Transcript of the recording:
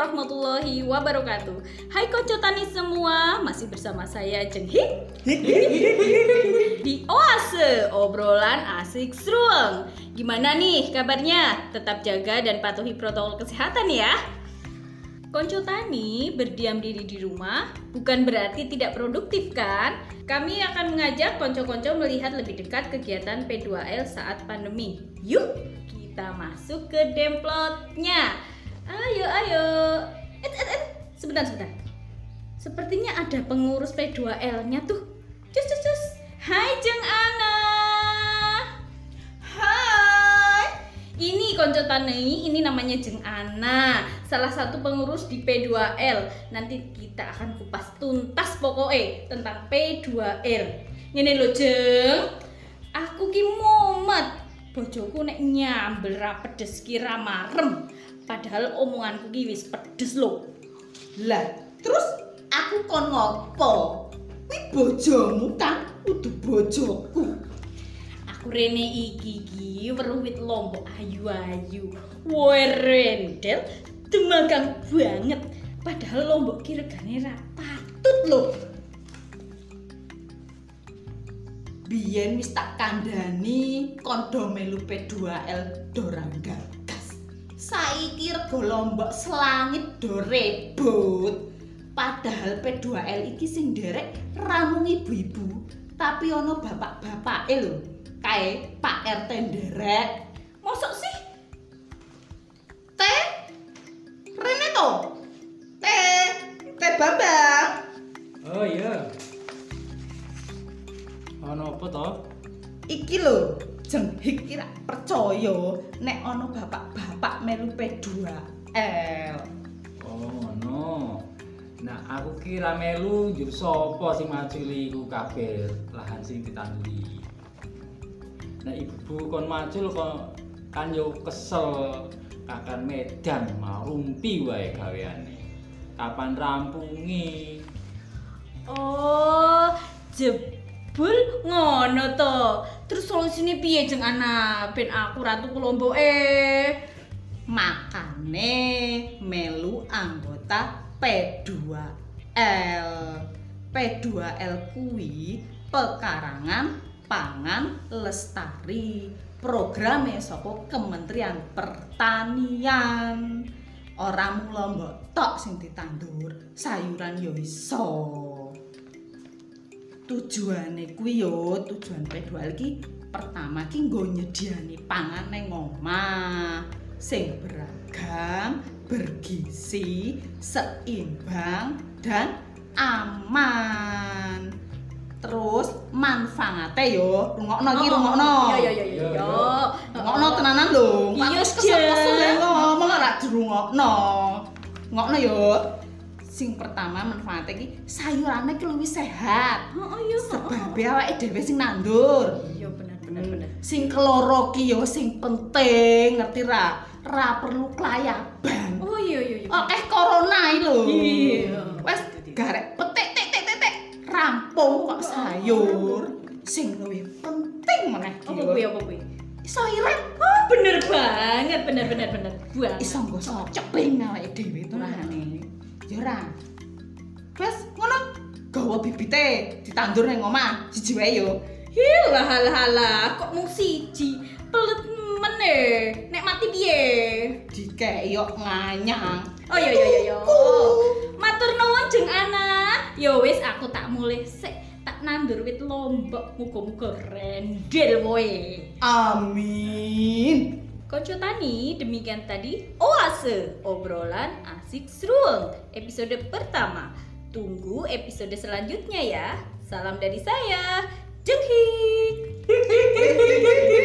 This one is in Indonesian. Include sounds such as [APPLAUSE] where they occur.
Warahmatullahi wabarakatuh Hai konco tani semua Masih bersama saya Jeng Hik Di Oase Obrolan asik seruang Gimana nih kabarnya? Tetap jaga dan patuhi protokol kesehatan ya Konco Tani berdiam diri di rumah bukan berarti tidak produktif kan? Kami akan mengajak konco-konco melihat lebih dekat kegiatan P2L saat pandemi. Yuk, kita masuk ke demplotnya. Sebentar, sebentar. Sepertinya ada pengurus P2L-nya tuh. Cus, cus, cus. Hai Jeng Ana. Hai. Ini konco tani, ini namanya Jeng Ana, salah satu pengurus di P2L. Nanti kita akan kupas tuntas pokoknya tentang P2L. Ini lo Jeng, aku ki mumet. Bojoku nek nyambel ra pedes ki ra marem. Padahal omonganku ki wis pedes lo. Lah, terus aku kon ngopo? Kuwi bojomu kan kudu bojoku. Aku rene iki ki weruh wit lombok ayu-ayu. Woe rendel demagang banget. Padahal lombok ki regane ra patut lho. Biyen wis tak kandhani kondo melu P2L dorang gagas. Saiki rego lombok selangit do rebut. Padahal P2L iki sing derek ramung ibu-ibu, tapi ono bapak-bapake lho. Kae Pak RT nderek. Mosok sih? Teh Rene to? Teh Teh Bambang. Oh iya. Ono apa to? Iki lho, jeng iki ra percaya nek ana bapak-bapak melu P2L. Oh ngono. Nah, aku kira melu njur sapa sing maculi iku kabeh lahan sing ditanduri. Nah, ibu kon macul kok kan yo kesel kakan medan mau rumpi wae gaweane. Kapan rampungi? Oh, jebul ngono to. Terus solusine piye jeng ana ben aku ratu kelombo eh. Makane melu anggota P2L. P2L kuwi pekarangan pangan lestari programe saka Kementerian Pertanian. Ora mung lombok tok sing ditandur, sayuran yo iso. Tujuane kuwi yo, tujuan P2L iki pertama ki nggo nyediani pangan nang omah sing beragam, bergizi, seimbang dan aman. Terus manfaate yo, rungokno iki rungokno. Iya iya iya iya. Iya, Ngokno tenanan lho. Iya, kesel-kesel ya ngomong ora dirungokno. Ngokno yo. Sing pertama manfaatnya iki sayurane ki luwih sehat. Oh iya. Sebab awake dhewe sing nandur. Iya benar benar benar. Sing keloro ki yo sing penting, ngerti ra? Ra perlu kelayaban. Oh iya iya iya. Akeh corona iki lho. Iya. Wes garek petik tik tik tik tik. Rampung kok sayur. Sing luwih penting meneh. Apa yo. kuwi apa kuwi? Sayuran Oh bener banget bener bener bener. Buang. iso nggo ceping awake dhewe turahane. Ya ora. Wes ngono gawa bibite ditandur nang omah siji wae yo. Hilah halah halah kok mung siji. Nek mati piye? Dikeyok nganyang. Oh iya iya iya iya. Matur nuwun jeng ana. Ya wis aku tak mulih sik tak nandur wit lombok muga-muga rendel kowe. Amin. Konco Tani, demikian tadi Oase, obrolan asik seruang episode pertama. Tunggu episode selanjutnya ya. Salam dari saya, Jenghik. [LAUGHS]